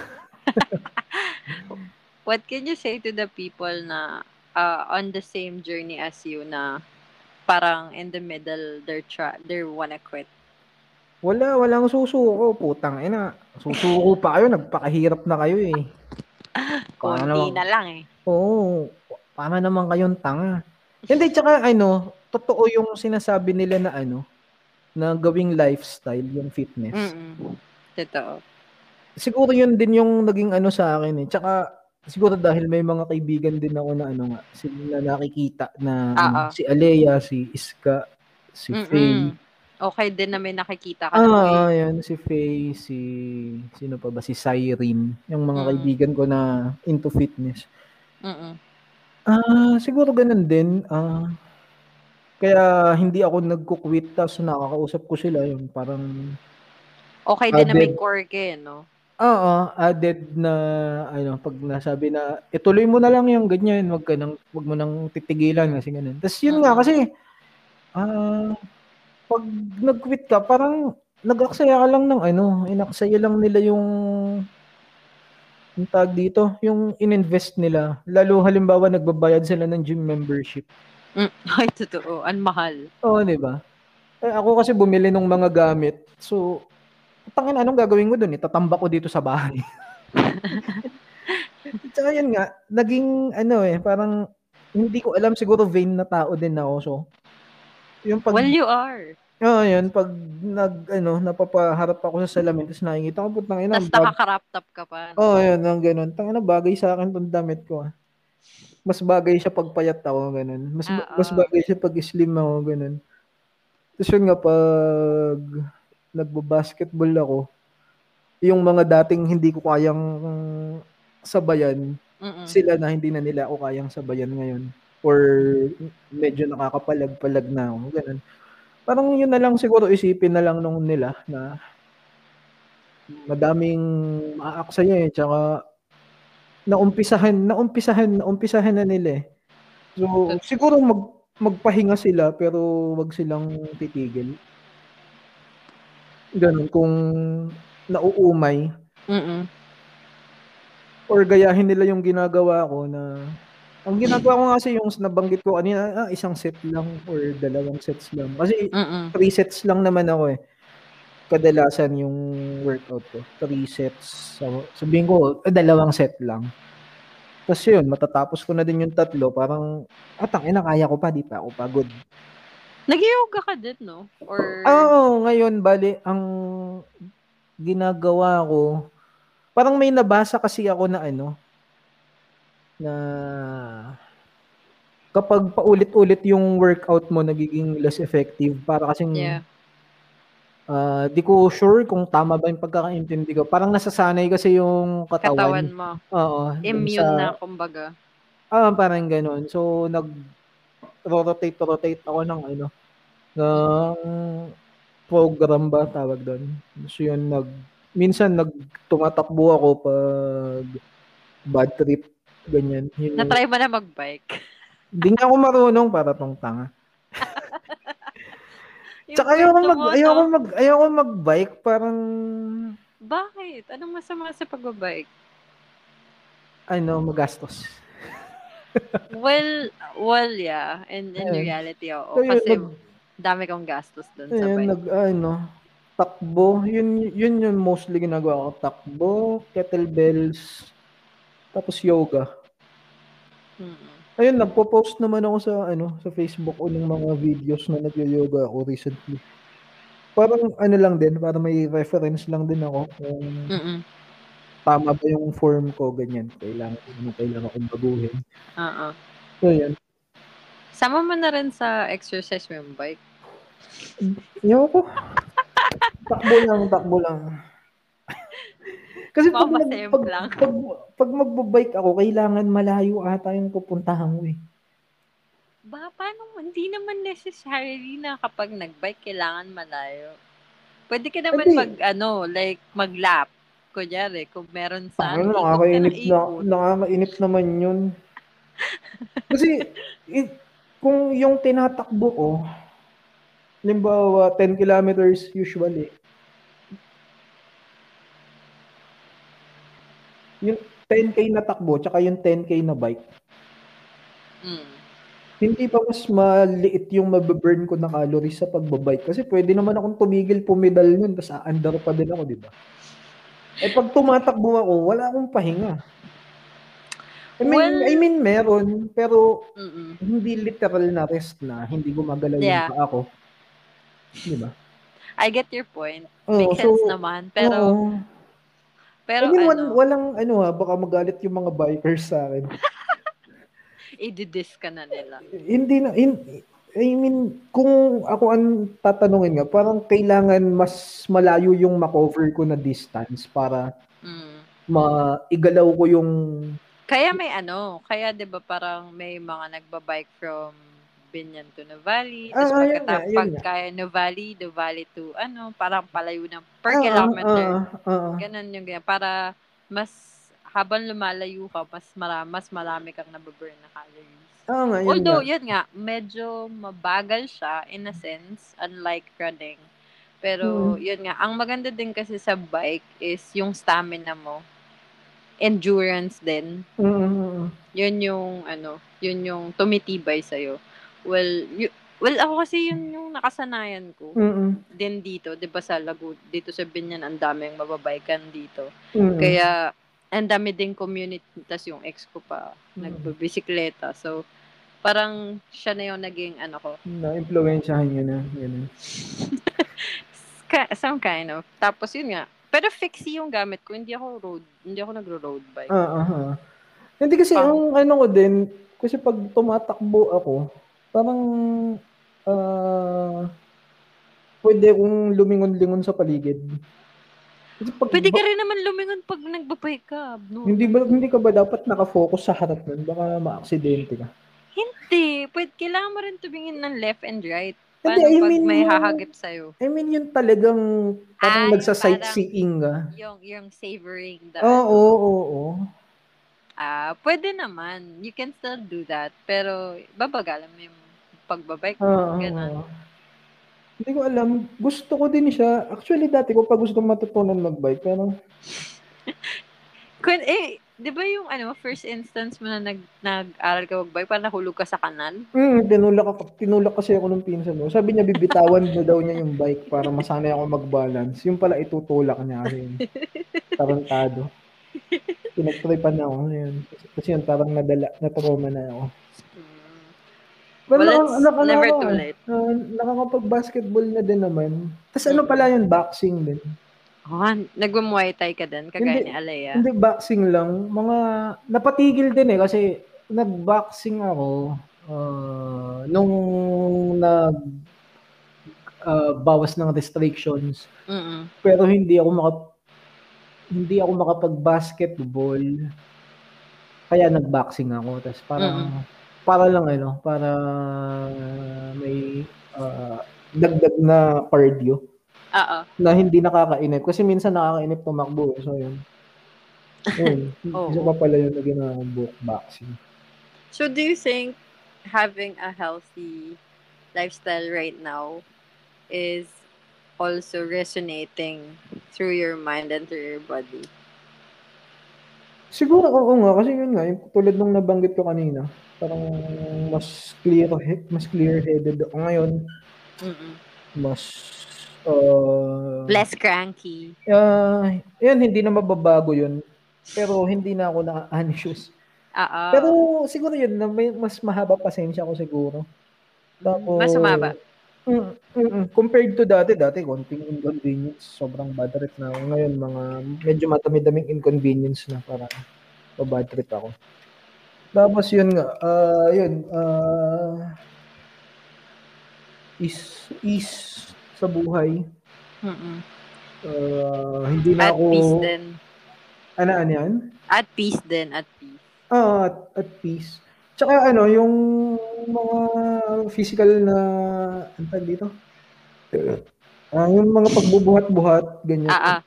What can you say to the people na uh, on the same journey as you na parang in the middle they're try they wanna quit? Wala, walang susuko, putang ina. Susuko pa kayo, nagpakahirap na kayo eh. Konti naman- na lang eh. Oo. Paano naman kayong tanga? Hindi, tsaka ano, totoo yung sinasabi nila na ano, na gawing lifestyle, yung fitness. Mm. Totoo. Siguro yun din yung naging ano sa akin eh. Tsaka, siguro dahil may mga kaibigan din ako na ano nga, sila na nakikita na Oo. si Alea, si Iska, si Faye. Okay din na may nakikita ka na. Ah, yan, si Faye, si, sino pa ba, si Cyrene, yung mga Mm. kaibigan ko na into fitness. Mm-mm. Ah, siguro ganun din. Ah, kaya hindi ako nagko-quit tapos nakakausap ko sila yung parang Okay din na may Added. core ka eh, no? oo, added na ano pag nasabi na ituloy mo na lang yung ganyan, wag ka nang wag mo nang titigilan kasi ganun. Tapos yun nga Mm. kasi ah pag nag-quit ka, parang nag-aksaya ka lang ng ano, inaksaya lang nila yung yung tag dito, yung ininvest nila. Lalo halimbawa nagbabayad sila ng gym membership. Mm. Ay, totoo. Ang mahal. Oo, di ba? Eh, ako kasi bumili ng mga gamit. So, tangin anong gagawin ko doon? Itatamba ko dito sa bahay. Tsaka yun nga, naging ano eh, parang hindi ko alam siguro vain na tao din ako. So, yung pag Well, you are. Oo, yun pag nag ano, napapaharap ako sa salamin tapos nakikita ko putang ina. Tapos bag- nakakarap top ka pa. Oo, oh, yun, ang ganun. Tangina bagay sa akin tong damit ko. ah. Mas bagay siya pag payat ako, ganun. Mas Oo. mas bagay siya pag slim ako, ganun. Tapos yun nga pag nagbo-basketball ako, yung mga dating hindi ko kayang sabayan, Mm-mm. sila na hindi na nila ako kayang sabayan ngayon. Or medyo nakakapalag-palag na ako, ganun. Parang yun na lang siguro isipin na lang nung nila na madaming maaksaya eh. Tsaka naumpisahan, naumpisahan, naumpisahan na nila eh. So, siguro mag, magpahinga sila pero wag silang titigil. Ganun, kung nauumay. Mm. Or gayahin nila yung ginagawa ko na ang ginagawa ko kasi yung nabanggit ko kanina, ah, isang set lang or dalawang sets lang. Kasi Mm. three sets lang naman ako eh. Kadalasan yung workout ko. Three sets. So, sabihin ko, eh, dalawang set lang. Tapos yun, matatapos ko na din yung tatlo. Parang, ah, tangina, kaya ko pa, di pa ako pagod. Nag-yoga ka din, no? Or... Ah, Oo, ngayon, bali, ang ginagawa ko, parang may nabasa kasi ako na ano, na kapag paulit-ulit yung workout mo nagiging less effective para kasing Yeah. ah, di ko sure kung tama ba yung pagkakaintindi ko. Parang nasasanay kasi yung Katawan katawan. mo. Oo. Immune sa, na, kumbaga. ah, parang ganun. So, nag rotate rotate ako ng ano, ng program ba tawag doon. So, yun, nag, minsan nag tumatakbo ako pag bad trip, ganyan. Yun Na-try mo na mag-bike. Hindi nga ako marunong para tong tanga. Yung Tsaka ayoko mag ayoko mag ayoko mag-bike parang Bakit? Anong masama sa pagbabike? ano, magastos. Well, well, yeah. And in Ayun. reality, oo. So, Kasi nag, dami kong gastos dun sa bike. nag ano, takbo, yun yun yung mostly ginagawa ko, takbo, kettlebells, tapos yoga. Mm-mm. Ayun, nagpo-post naman ako sa ano, sa Facebook ko ng mga videos na nagyo-yoga ako recently. Parang ano lang din, para may reference lang din ako kung Mm-mm. tama ba yung form ko, ganyan. Kailangan, ano, kailangan kong baguhin. Oo. So, yan. Sama mo na rin sa exercise mo yung bike. Ayoko. takbo lang, takbo lang. Kasi pag, Mamasemp pag, lang. pag, pag magbabike ako, kailangan malayo ata yung pupuntahan ko eh. Ba, paano? Hindi naman necessarily na kapag nag-bike, kailangan malayo. Pwede ka naman Hindi. mag, ano, like, mag-lap. Kunyari, kung meron sa Ano, nakakainip na, nakakainip naman yun. Kasi, it, kung yung tinatakbo ko, limbawa, 10 kilometers usually, yung 10k na takbo, tsaka yung 10k na bike, Mm. hindi pa mas maliit yung mababurn ko na calories sa pagbabike. Kasi pwede naman akong tumigil pumedal nun, tapos aandar pa din ako, di ba? Eh pag tumatakbo ako, wala akong pahinga. I mean, Well- I mean meron, pero Mm-mm. hindi literal na rest na, hindi gumagalaw Yeah. yung paa ko. Di ba? I get your point. Makes sense naman. Pero, oo. Pero I mean, ano, wal- walang, ano ha, baka magalit yung mga bikers sa akin. i-diss ka na nila. hindi na, in, I mean, kung ako ang tatanungin nga, parang kailangan mas malayo yung makover ko na distance para Mm. maigalaw ko yung Kaya may ano, kaya 'di ba parang may mga nagbabike from Binyan to Nuvali, tapos Ah, yun nga, pagkatapos yun pagka Nuvali, Nuvali to ano, parang palayo ng per Ah, kilometer. ah, ah, ah. Ganun yung ganyan. Para mas habang lumalayo ka, mas marami, mas marami kang nababurn na calories. Ah, nga, yun Although, nga. yun nga, medyo mabagal siya in a sense, unlike running. Pero, Mm. yun nga, ang maganda din kasi sa bike is yung stamina mo. Endurance din. Mm, mm, mm. Yun yung, ano, yun yung tumitibay sa'yo. Well, y- well, ako kasi yun yung nakasanayan ko. Mm, mm, Din dito, di ba sa Lagu, dito sa Binyan, ang daming mababaykan dito. mm. Kaya, ang dami ding community, tas yung ex ko pa, nagbibisikleta. So, parang siya na yung naging, ano ko, Na-influensyahan yun na. Yun. some kind of. Tapos yun nga, pero fixie yung gamit ko, hindi ako road, hindi ako nagro-road bike. Ah, ah, ah. Hindi kasi Pang- ang ano ko din, kasi pag tumatakbo ako, parang ah pwede kong lumingon-lingon sa paligid. Kasi pag, Pwede ka rin naman lumingon pag nagbabike ka. No? hindi ba hindi ka ba dapat nakafocus sa harap nun? Baka maaksidente ka. Hindi. Pwede, kailangan mo rin tumingin ng left and right. Hindi, Paano I pag mean may yung- hahagip sa'yo? I mean, yun talagang parang Ay, nagsa-sightseeing ka. Yung, yung savoring the, Oo, oo, oo. ah, pwede naman. You can still do that. Pero, babagalan mo yung pagbabike. Oo, Ganun. Hindi ko alam. Gusto ko din siya. Actually, dati ko pa gustong matutunan magbike, pero Kun, eh, di ba yung ano, first instance mo na nag, nag-aral ka magbike, parang nahulog ka sa kanal? mm, tinulak, ako, tinulak kasi ako ng pinsan mo. Sabi niya, bibitawan mo daw niya yung bike para masanay ako mag-balance. Yung pala itutulak niya yun. Tarantado. Pinagtripan na ako. Yun. Kasi yun, parang nadala, natrauma na ako. Well, naka, it's naka, never naka- too late. ah, nakakapag-basketball na din naman. Tapos ano pala yun, boxing din. Oh, nagmumuay thai ka din, kagaya Hindi. ni Alea. Hindi, boxing lang. Mga, napatigil din eh kasi nag-boxing ako ah, nung nag ah, bawas ng restrictions. Mm-mm. Pero hindi ako maka hindi ako makapag-basketball. Kaya nag-boxing ako. Tapos parang para lang ano, para may ah, dagdag na cardio Oo. na hindi nakakainip. Kasi minsan nakakainip tumakbo. eh. So, yun. Yun. Isa pa pala yung naging uh, book boxing. So, do you think having a healthy lifestyle right now is also resonating through your mind and through your body? Siguro, oo nga. Kasi yun nga, yung tulad nung nabanggit ko kanina, parang mas clear mas clear-headed ako ngayon. Mm-mm. Mas uh, Less cranky. uh, yun, hindi na mababago yun. Pero hindi na ako na-anxious. Oo. Pero siguro yun, na may, mas mahaba pasensya ko siguro. Tapos, Mas sumaba. Mm, mm. Compared to dati, dati konting inconvenience, sobrang bad trip na ako. Ngayon, mga medyo matami-daming inconvenience na para pa-bad trip ako. Tapos yun nga, ah yun, ah is is sa buhay. Mm-mm. Ah, hindi na At ako peace din. ano ano yan? At peace din. At peace. Ah, at, at peace. Tsaka ano, yung mga physical na ano tawag dito? Ah, yung mga pagbubuhat-buhat, ganyan. Ah, ah.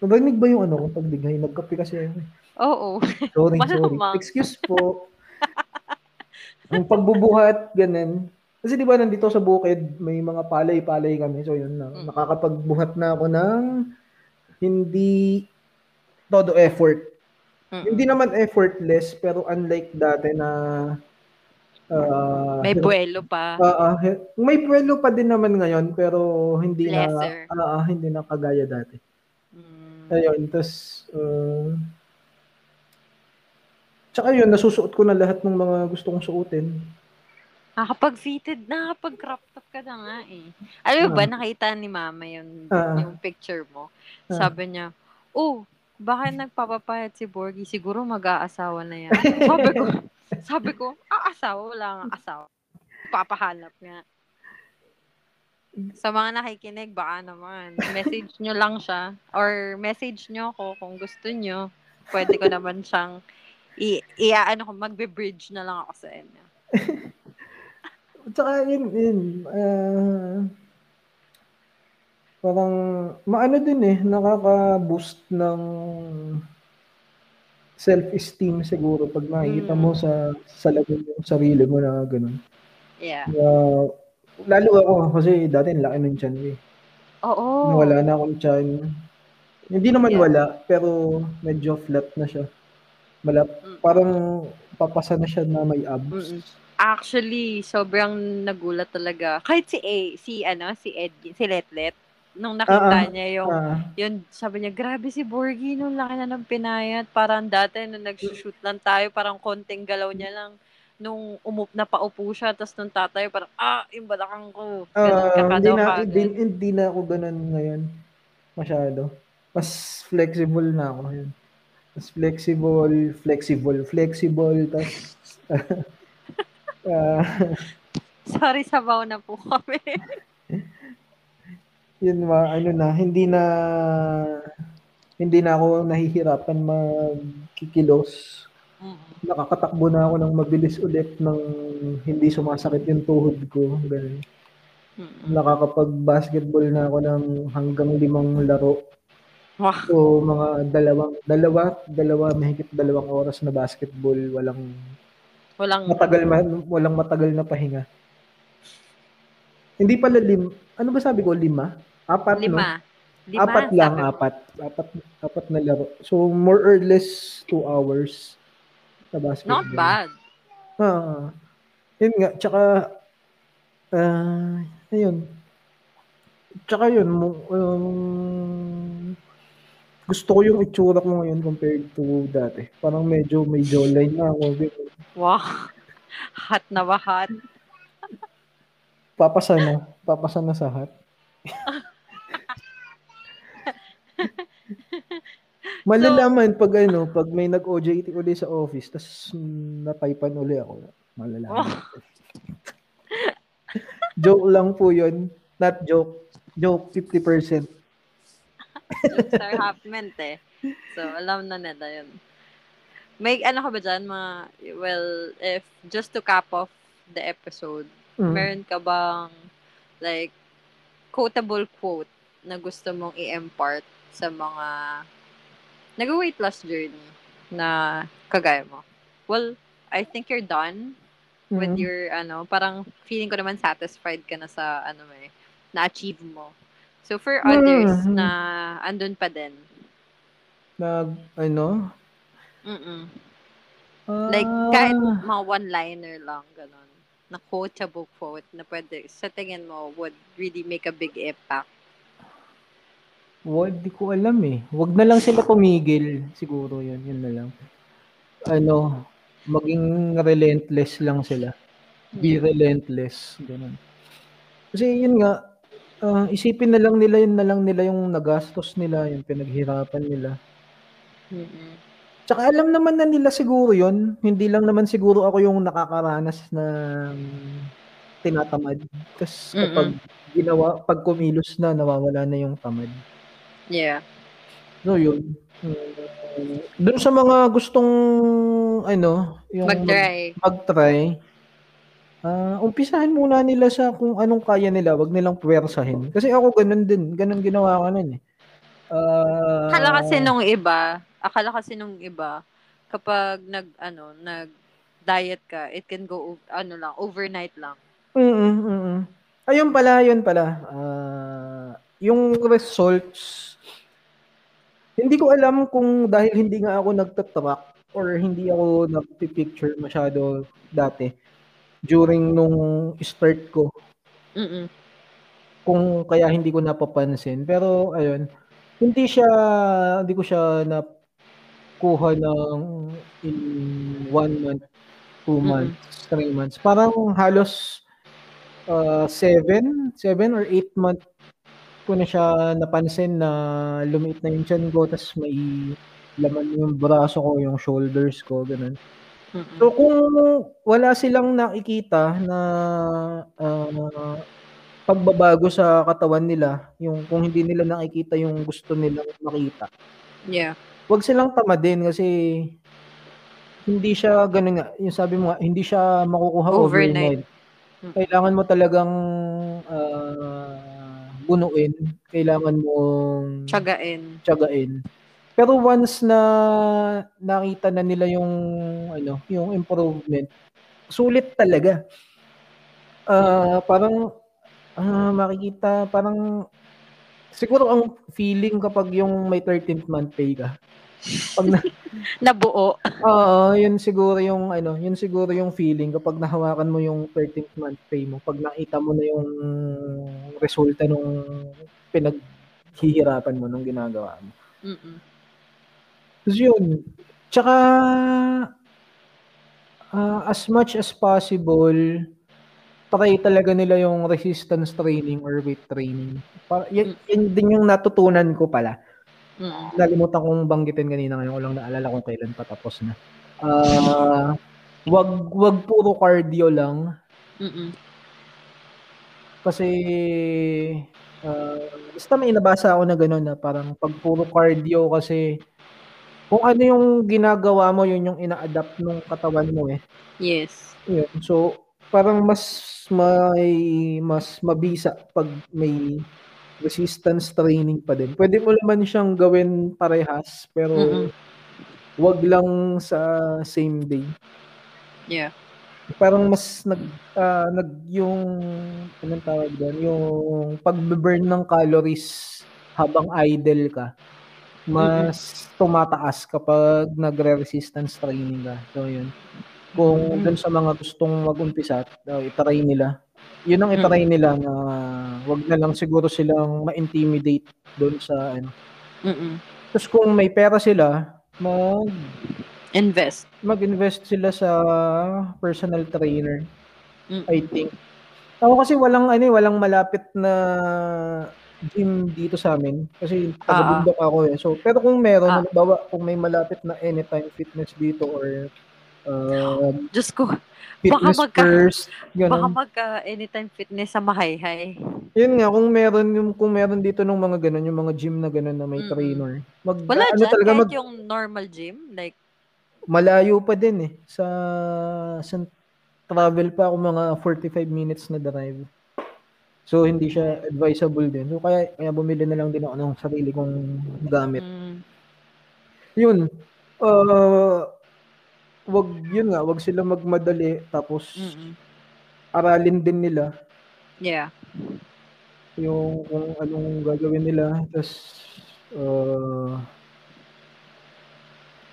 Narinig ba yung ano ko pagbigay? Nagkape kasi ako. eh. Oo. Sorry, sorry. Malamang. Excuse po. Ang pagbubuhat, ganun. Kasi di ba nandito sa bukid, may mga palay-palay kami. So yun na, Mm. nakakapagbuhat na ako ng hindi todo effort. Mm-mm. Hindi naman effortless, pero unlike dati na ah, May buwelo pa. Ah, ah, he- may buwelo pa din naman ngayon, pero hindi Lesser. na ah, ah, hindi na kagaya dati. Mm. Ayun, tas uh, Tsaka yun, nasusuot ko na lahat ng mga gusto kong suotin. Nakapag-fitted, nakapag-crop top ka na nga eh. Alam mo ba, Ah. nakita ni mama yung, Ah. yung picture mo. Ah. Sabi niya, oh, baka nagpapapayat si Borgie, siguro mag-aasawa na yan. sabi ko, sabi ko, aasawa, wala nga asawa. Papahanap nga. Sa mga nakikinig, baka naman, message nyo lang siya. Or message nyo ako kung gusto nyo. Pwede ko naman siyang i, i ano ko, magbe-bridge na lang ako sa inyo. Tsaka yun, yun, ah, parang, maano din eh, nakaka-boost ng self-esteem siguro pag makikita Mm. mo sa salamin yung sarili mo na ganun. Yeah. Ah, lalo ako kasi dati laki ng tiyan eh. Oo. Wala na akong tiyan. Hindi naman Yeah. wala, pero medyo flat na siya. Malap, Mm. parang papasa na siya na may abs. Mm-mm. Actually, sobrang nagulat talaga. Kahit si A, si ano, si Edwin, si Letlet, nung nakita ah. niya yung, Ah, yun, sabi niya, grabe si Borgie, nung laki na ng pinayat. Parang dati, nung nag-shoot lang tayo, parang konting galaw niya lang. Nung umup na paupo siya, tapos nung tatayo, parang, ah, yung balakang ko. Ganun ka ka hindi na, kagad. hindi, hindi na ako ganun ngayon. Masyado. Mas flexible na ako ngayon. Mas flexible, flexible, flexible, tas ah, Sorry, sabaw na po kami. yun ma, ano na, hindi na hindi na ako nahihirapan magkikilos. Nakakatakbo na ako ng mabilis ulit ng hindi sumasakit yung tuhod ko. Ganun. Nakakapag-basketball na ako ng hanggang limang laro. Wah, So, mga dalawang, dalawa, dalawa, mahigit dalawang oras na basketball. Walang walang, matagal, ma- walang matagal na pahinga. Hindi pala lim. Ano ba sabi ko? Lima? Apat, Lima. no? Lima, apat lang, sabi apat. Apat, apat na laro. So, more or less two hours sa basketball. Not bad. Ah, yun nga. Tsaka, ah, ayun. Tsaka yun, mo- um, gusto ko yung itsura ko ngayon compared to dati. Parang medyo may jawline na ako. Wow. Hot na ba hot? Papasa na. Papasa na sa hat. Malalaman pag ano, pag may nag-OJT uli sa office, tapos nataypan uli ako. Malalaman. Oh. joke lang po yun. Not joke. Joke 50%. Half meant eh. So, alam na nila yun. May ano ka ba dyan, mga, well, if, just to cap off the episode, Mm. meron ka bang, like, quotable quote na gusto mong i-impart sa mga nag-weight loss journey na kagaya mo? Well, I think you're done with Mm. your, ano, parang feeling ko naman satisfied ka na sa, ano eh, na-achieve mo. So, for others Mhm. na andun pa din, Nag, ano? mm like, Ah, kahit mga one-liner lang, ganun, na quotable quote na pwede, sa tingin mo, would really make a big impact. Wag, di ko alam eh. Wag na lang sila tumigil. Siguro yun, yun na lang. Ano, maging relentless lang sila. Be relentless. Ganun. Kasi yun nga, ah, isipin na lang nila yun na lang nila yung nagastos nila, yung pinaghirapan nila. Mm-mm. Tsaka alam naman na nila siguro yun. Hindi lang naman siguro ako yung nakakaranas ng tinatamad. Kasi kapag ginawa, pag kumilos na, nawawala na yung tamad. Yeah. No, yun. Doon sa mga gustong ano, yung mag- Mag-try. mag-try, ah, umpisahan muna nila sa kung anong kaya nila, wag nilang puwersahin. Kasi ako ganun din, ganun ginawa ko nun eh. Ah, Akala kasi nung iba, akala kasi nung iba, kapag nag, ano, nag diet ka, it can go, ano lang, overnight lang. Mm, mm. Ayun pala, yun pala. Ah, yung results hindi ko alam kung dahil hindi nga ako nagtatrack or hindi ako nagpi-picture masyado dati during nung start ko Mm-mm. kung kaya hindi ko napapansin. Pero ayun, hindi siya hindi ko siya nakuha ng in one month, two months, three months. Parang halos uh, seven, seven or eight month ko na siya napansin na lumiit na yung tiyan ko tapos may laman yung braso ko, yung shoulders ko, ganun. So kung wala silang nakikita na ah, pagbabago sa katawan nila, yung kung hindi nila nakikita yung gusto nilang makita, Yeah. wag silang tamadin kasi hindi siya ganun nga, yung sabi mo nga, hindi siya makukuha Overnight. overnight. Mm. Kailangan mo talagang ah, bunuin, kailangan mong Tsagain. tiyagain. Pero once na nakita na nila yung ano, yung improvement, sulit talaga. Ah, parang ah, makikita parang siguro ang feeling kapag yung may 13th month pay ka. Pag na, Nabuo. Oo, yun siguro yung ano, yun siguro yung feeling kapag nahawakan mo yung 13th month pay mo, pag nakita mo na yung resulta nung pinaghihirapan mo nung ginagawa mo. Mm-mm. Tapos yun. Tsaka, ah, as much as possible, try talaga nila yung resistance training or weight training. Para, yan, yan din yung natutunan ko pala. Mm-mm. Nalimutan kong banggitin kanina ngayon ko lang naalala kung kailan patapos na. Ah, wag wag puro cardio lang Mm-mm. kasi ah, basta may nabasa ako na gano'n na parang pag puro cardio kasi kung ano yung ginagawa mo yun yung ina-adapt ng katawan mo eh. Yes. Yun. So parang mas may mas mabisa pag may resistance training pa din. Pwede mo naman siyang gawin parehas pero Mm-mm. wag lang sa same day. Yeah. parang mas nag uh, nag yung anong tawag doon, yung pagbe-burn ng calories habang idle ka mas tumataas kapag nagre-resistance training ka. So yun. Kung mm-hmm. dun sa mga gustong mag-umpisa, uh, itry nila. Yun ang itry nila na wag na lang siguro silang ma-intimidate doon sa ano. Mm. Tapos kung may pera sila, mag invest. Mag-invest sila sa personal trainer. Mm-mm. I think. Ako kasi walang ano, eh, walang malapit na gym dito sa amin kasi taga ah, ah. ako eh. So pero kung meron, ah. halimbawa kung may malapit na anytime fitness dito or uh, Diyos ko. Fitness baka magka, first. Ganun. Baka magka anytime fitness sa Mahayhay. Yun nga, kung meron yung kung meron dito ng mga ganun, yung mga gym na ganun na may mm-hmm. trainer. Mag, Wala ano dyan, talaga mag, yung normal gym? Like, malayo pa din eh. Sa, sa travel pa ako mga 45 minutes na drive. So hindi siya advisable din. So kaya kaya bumili na lang din ako ng sarili kong gamit. Mm. Yun. Uh, wag yun nga, wag sila magmadali tapos Mm-mm. aralin din nila. Yeah. Yung kung anong gagawin nila tapos uh,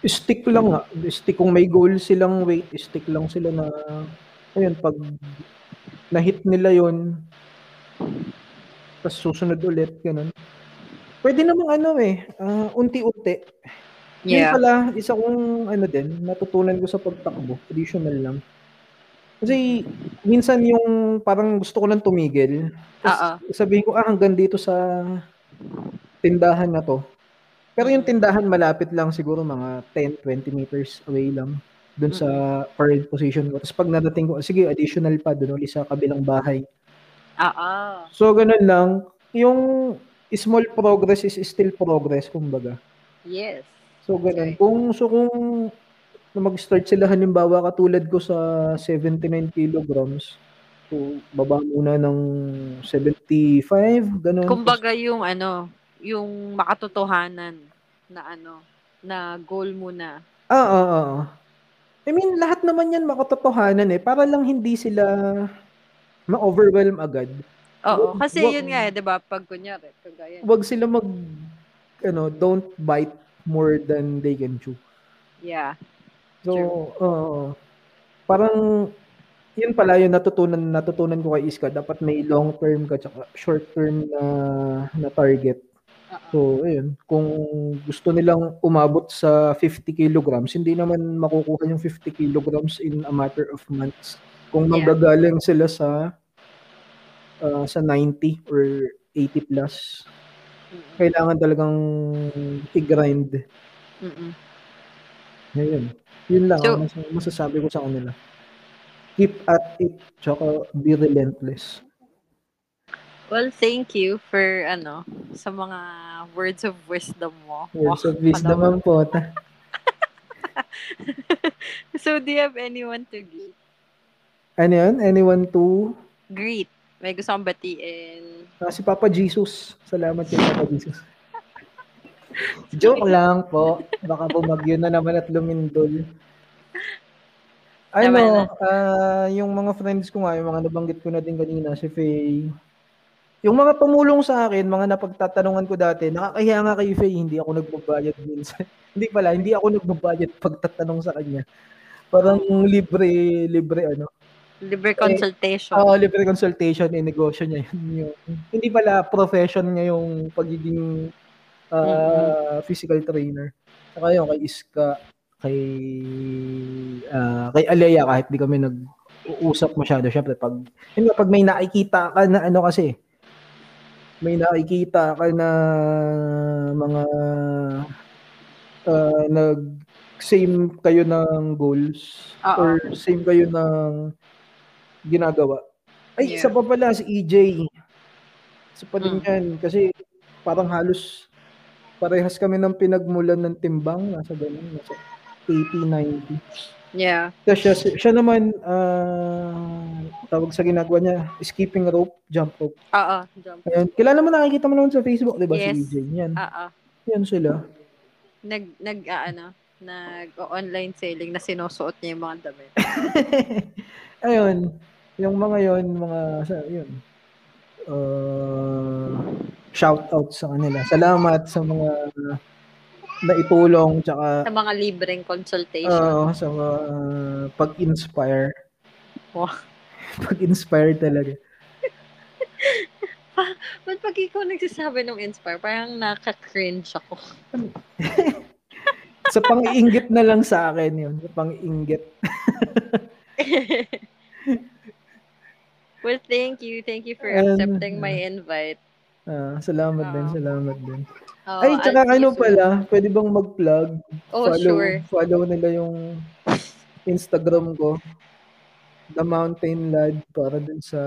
stick lang nga. Stick kung may goal silang weight, stick lang sila na ayun pag na-hit nila yon tapos susunod ulit, ganun. Pwede namang ano eh, uh, unti-unti. Yeah. Yun pala, isa kong ano din, natutunan ko sa pagtakbo, additional lang. Kasi minsan yung parang gusto ko nang tumigil. Tapos sabihin ko, ah hanggang dito sa tindahan na to. Pero yung tindahan malapit lang siguro mga 10-20 meters away lang dun sa current position ko. Tapos pag nadating ko, sige, additional pa dun ulit sa kabilang bahay. Oo. So, ganun lang. Yung small progress is still progress, kumbaga. Yes. So, ganun. Kung, so, kung mag-start sila halimbawa katulad ko sa 79 kilograms, so, baba muna ng 75, ganun. Kumbaga yung ano, yung makatotohanan na ano, na goal muna. Ah, ah, ah. I mean, lahat naman yan makatotohanan eh. Para lang hindi sila ma-overwhelm agad. Oo, kasi wag, yun nga eh, 'di ba? Pag kunyari, kagaya. Wag sila mag ano, don't bite more than they can chew. Yeah. So, uh, parang yun pala yung natutunan natutunan ko kay Iska, dapat may long term ka tsaka short term na na target. Uh-oh. So, ayun, kung gusto nilang umabot sa 50 kilograms, hindi naman makukuha yung 50 kilograms in a matter of months. Kung yeah. manggagaling sila sa uh, sa 90 or 80 plus, mm-hmm. kailangan talagang i-grind. Mm-mm. Ngayon, yun lang so, mas, masasabi ko sa kanila. Keep at it, tsaka be relentless. Well, thank you for ano sa mga words of wisdom mo. Words of wisdom ang po. so, do you have anyone to greet? Ano yun? Anyone to? Greet. May gusto kong batiin. Ah, si Papa Jesus. Salamat kay Papa Jesus. Joke lang po. Baka bumagyo na naman at lumindol. Ano, uh, yung mga friends ko nga, yung mga nabanggit ko na din kanina, si Faye. Yung mga tumulong sa akin, mga napagtatanungan ko dati, nakakahiya nga kay Faye, hindi ako nagbabayad minsan. hindi pala, hindi ako nagbabayad pagtatanong sa kanya. Parang libre, libre ano, Libre consultation. Oo, uh, libre consultation, eh, negosyo niya yun. Yung, hindi pala profession niya yung pagiging uh, mm-hmm. physical trainer. Saka yung kay Iska, kay uh, kay Alea kahit di kami nag-uusap masyado syempre pag hindi pag may nakikita ka na ano kasi may nakikita ka na mga uh, nag same kayo ng goals Uh-oh. or same kayo ng ginagawa. Ay, yeah. isa pa pala si EJ. Isa pa din mm. yan. Kasi parang halos parehas kami ng pinagmulan ng timbang. Nasa ganun. Nasa 80, 90. Yeah. Kasi siya, siya naman, uh, tawag sa ginagawa niya, skipping rope, jump rope. Oo, jump rope. Ayan. Kilala mo, nakikita mo naman sa Facebook, di ba, yes. si EJ? Yan. Oo. Yan sila. Nag, nag, uh, ano, nag-online selling na sinusuot niya yung mga damit. Ayun, yung mga yon mga, sa, yun, uh, shout out sa kanila. Salamat sa mga naitulong tsaka Sa mga libreng consultation. Oo, sa mga uh, pag-inspire. Wow. pag-inspire talaga. Ba't pag ikaw nagsasabi ng inspire, parang nakaka-cringe ako. sa pang-iinggit na lang sa akin yun. Sa pang-iinggit. well, thank you. Thank you for And, accepting my invite. Ah, salamat din, Oo. salamat din. Oh, Ay, tsaka I'll ano pala, pwede bang mag-plug? Oh, follow, sure. Follow nila yung Instagram ko. The Mountain Lad para dun sa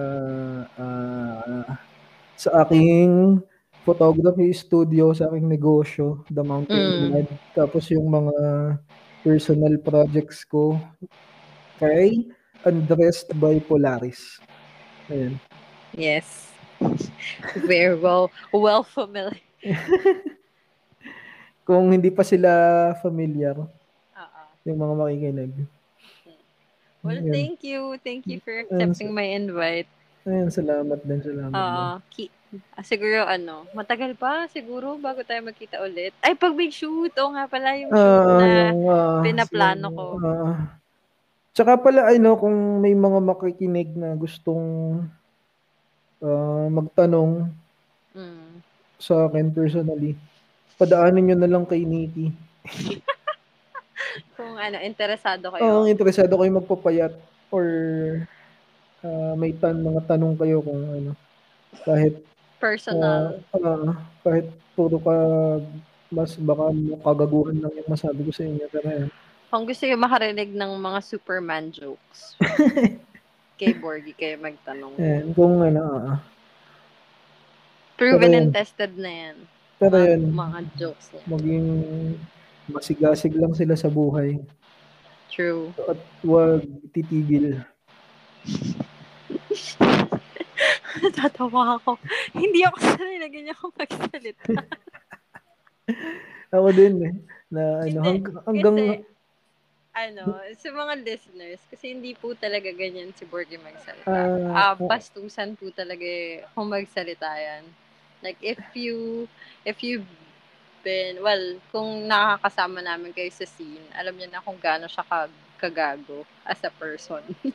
ah, sa aking photography studio, sa aking negosyo, The Mountain Mm. Lad. Tapos yung mga personal projects ko kay Undressed by Polaris. Ayun. Yes. Very well, well familiar. Kung hindi pa sila familiar, Oo. yung mga makikinig. Well, Ayun. thank you. Thank you for accepting my invite. Ayun, salamat din, salamat din. Oo. Ki- ah, siguro ano, matagal pa siguro bago tayo magkita ulit. Ay, pag may shoot. Oo nga pala yung shoot Ah, na ah, pinaplano yung, ko. ah, tsaka pala, ano, kung may mga makikinig na gustong ah, magtanong Mm. sa akin personally, padaanin nyo na lang kay Nikki. Kung ano, interesado kayo. Oo, interesado kayo magpapayat or ah, may tan mga tanong kayo kung ano, kahit Personal. ah, ah, kahit puro ka mas baka kagaguhan lang yung masabi ko sa inyo pero ayun. Kung gusto nyo makarinig ng mga Superman jokes, kay Borgie kayo magtanong. Ayan, kung ano, ah, Proven and tested na yan. pero Mga, yun, mga jokes niya. maging masigasig lang sila sa buhay True. at huwag titigil. Tatawa ako. Hindi ako sanay na ganyan ako magsalita. Ako din eh, na ano, hang- hanggang, Kasi, ano, sa mga listeners, kasi hindi po talaga ganyan si Borgie magsalita. Ah, Ah, pastusan po talaga eh, kung magsalita yan. Like, if you, if you've been, well, kung nakakasama namin kayo sa scene, alam niyo na kung gaano siya kag- kagago as a person.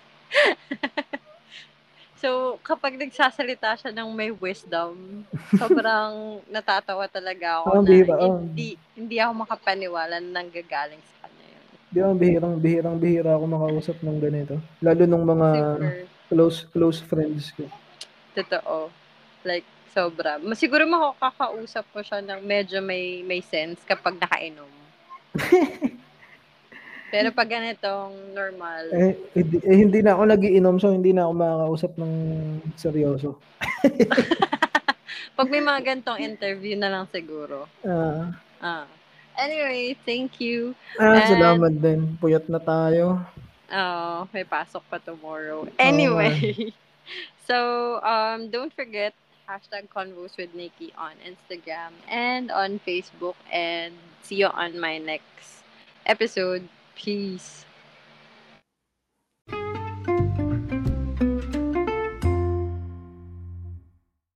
so, kapag nagsasalita siya ng may wisdom, sobrang natatawa talaga ako Oh, na oh. hindi, hindi ako makapaniwala na nanggagaling sa. Di ba, bihirang, bihirang, bihira ako makausap ng ganito. Lalo nung mga Super. close, close friends ko. Totoo. Like, sobra. Mas- Siguro makakausap ko siya ng medyo may may sense kapag nakainom. Pero pag ganitong normal, Eh, hindi, eh, hindi na ako nagiinom so hindi na ako makakausap ng seryoso. pag may mga ganitong interview na lang siguro. Ah, Ah. Anyway, thank you. ah, And- salamat din. Puyat na tayo. Oh, may pasok pa tomorrow. Anyway, so um, don't forget hashtag Convos with Nikki on Instagram and on Facebook. And see you on my next episode. Peace.